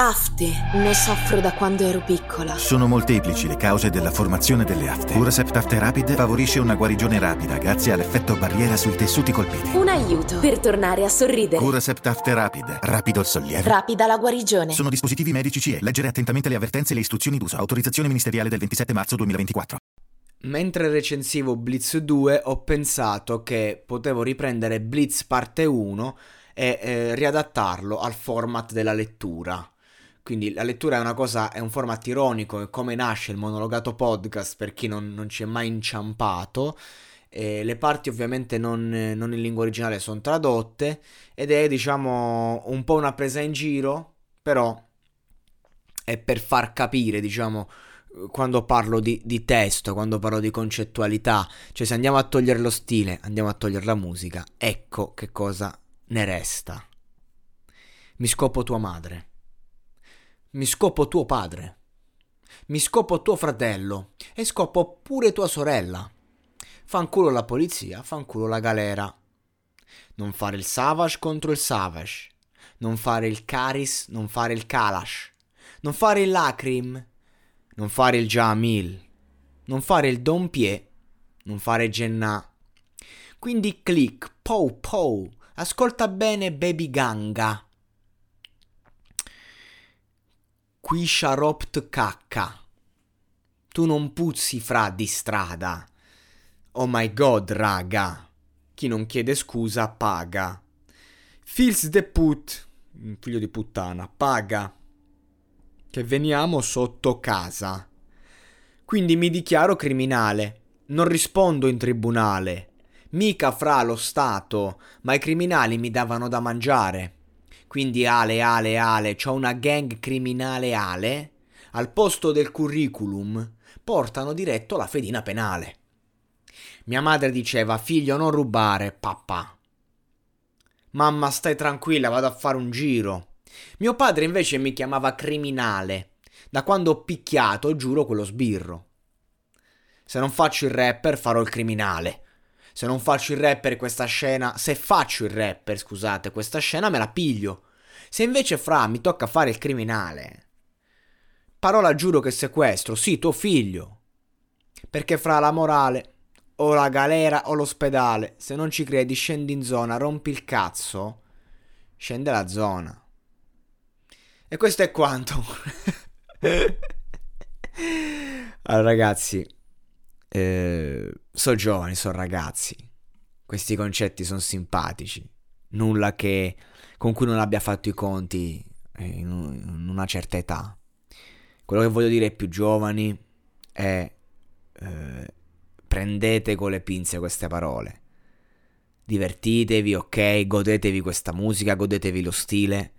Afte, ne soffro da quando ero piccola. Sono molteplici le cause della formazione delle afte. Curasept After Rapid favorisce una guarigione rapida grazie all'effetto barriera sui tessuti colpiti. Un aiuto per tornare a sorridere. Curasept After Rapid, rapido il sollievo. Rapida la guarigione. Sono dispositivi medici CE. Leggere attentamente le avvertenze e le istruzioni d'uso. Autorizzazione ministeriale del 27 marzo 2024. Mentre recensivo Blitz 2 ho pensato che potevo riprendere Blitz parte 1 e eh, riadattarlo al format della lettura. Quindi la lettura è una cosa, è un format ironico, è come nasce il monologato podcast per chi non, non ci è mai inciampato. E le parti ovviamente non, non in lingua originale sono tradotte ed è diciamo un po' una presa in giro, però è per far capire diciamo quando parlo di, di, testo, quando parlo di concettualità, cioè se andiamo a togliere lo stile, andiamo a togliere la musica, ecco che cosa ne resta. Mi scopo tua madre. Mi scopo tuo padre. Mi scopo tuo fratello. E scopo pure tua sorella. Fanculo la polizia, fanculo la galera. Non fare il savage contro il savage. Non fare il caris, non fare il kalash. Non fare il lacrim. Non fare il jamil. Non fare il dompie. Non fare Gennà. Quindi click, pow pow. Ascolta bene baby ganga. Qui sciaropt cacca. Tu non puzzi fra di strada. Oh my god, raga. Chi non chiede scusa paga. Fils de put, figlio di puttana, paga. Che veniamo sotto casa. Quindi mi dichiaro criminale. Non rispondo in tribunale. Mica fra lo Stato, ma i criminali mi davano da mangiare. Quindi Ale, Ale, Ale, c'ho una gang criminale Ale. Al posto del curriculum portano diretto la fedina penale. Mia madre diceva, figlio non rubare, papà. Mamma stai tranquilla, vado a fare un giro. Mio padre invece mi chiamava criminale. Da quando ho picchiato, giuro, quello sbirro. Se non faccio il rapper, farò il criminale. Se non faccio il rapper questa scena, se faccio il rapper, scusate, questa scena me la piglio. Se invece fra mi tocca fare il criminale, parola giuro che sequestro, sì, tuo figlio. Perché fra la morale, o la galera o l'ospedale, se non ci credi scendi in zona, rompi il cazzo, scende la zona. E questo è quanto. allora ragazzi, eh, sono giovani, sono ragazzi. Questi concetti sono simpatici. Nulla che con cui non abbia fatto i conti in, una certa età. Quello che voglio dire ai più giovani è eh, prendete con le pinze queste parole. Divertitevi, ok, godetevi questa musica, godetevi lo stile,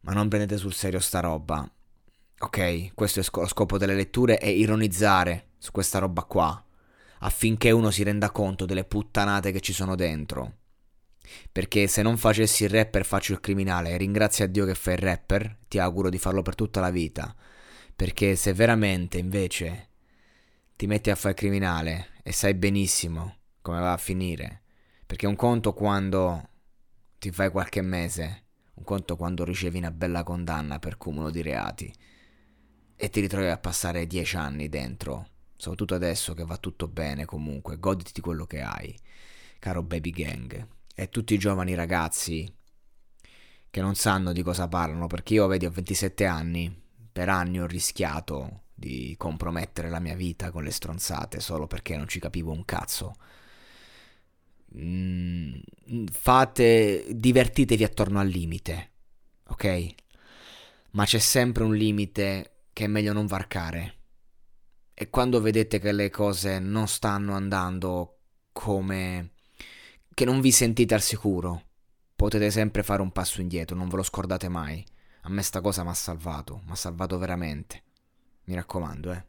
ma non prendete sul serio sta roba. Ok, questo è lo scopo delle letture, è ironizzare su questa roba qua, affinché uno si renda conto delle puttanate che ci sono dentro. Perché se non facessi il rapper faccio il criminale, ringrazia Dio che fai il rapper, ti auguro di farlo per tutta la vita. Perché se veramente invece ti metti a fare il criminale e sai benissimo come va a finire, perché un conto quando ti fai qualche mese, un conto quando ricevi una bella condanna per cumulo di reati e ti ritrovi a passare dieci anni dentro soprattutto adesso che va tutto bene comunque, goditi quello che hai, caro baby gang. E tutti i giovani ragazzi che non sanno di cosa parlano, perché io, vedi, ho 27 anni, per anni ho rischiato di compromettere la mia vita con le stronzate solo perché non ci capivo un cazzo. Mm, fate, divertitevi attorno al limite, ok? Ma c'è sempre un limite che è meglio non varcare e quando vedete che le cose non stanno andando come... che non vi sentite al sicuro, potete sempre fare un passo indietro, non ve lo scordate mai. A me sta cosa mi ha salvato, mi ha salvato veramente. Mi raccomando, eh.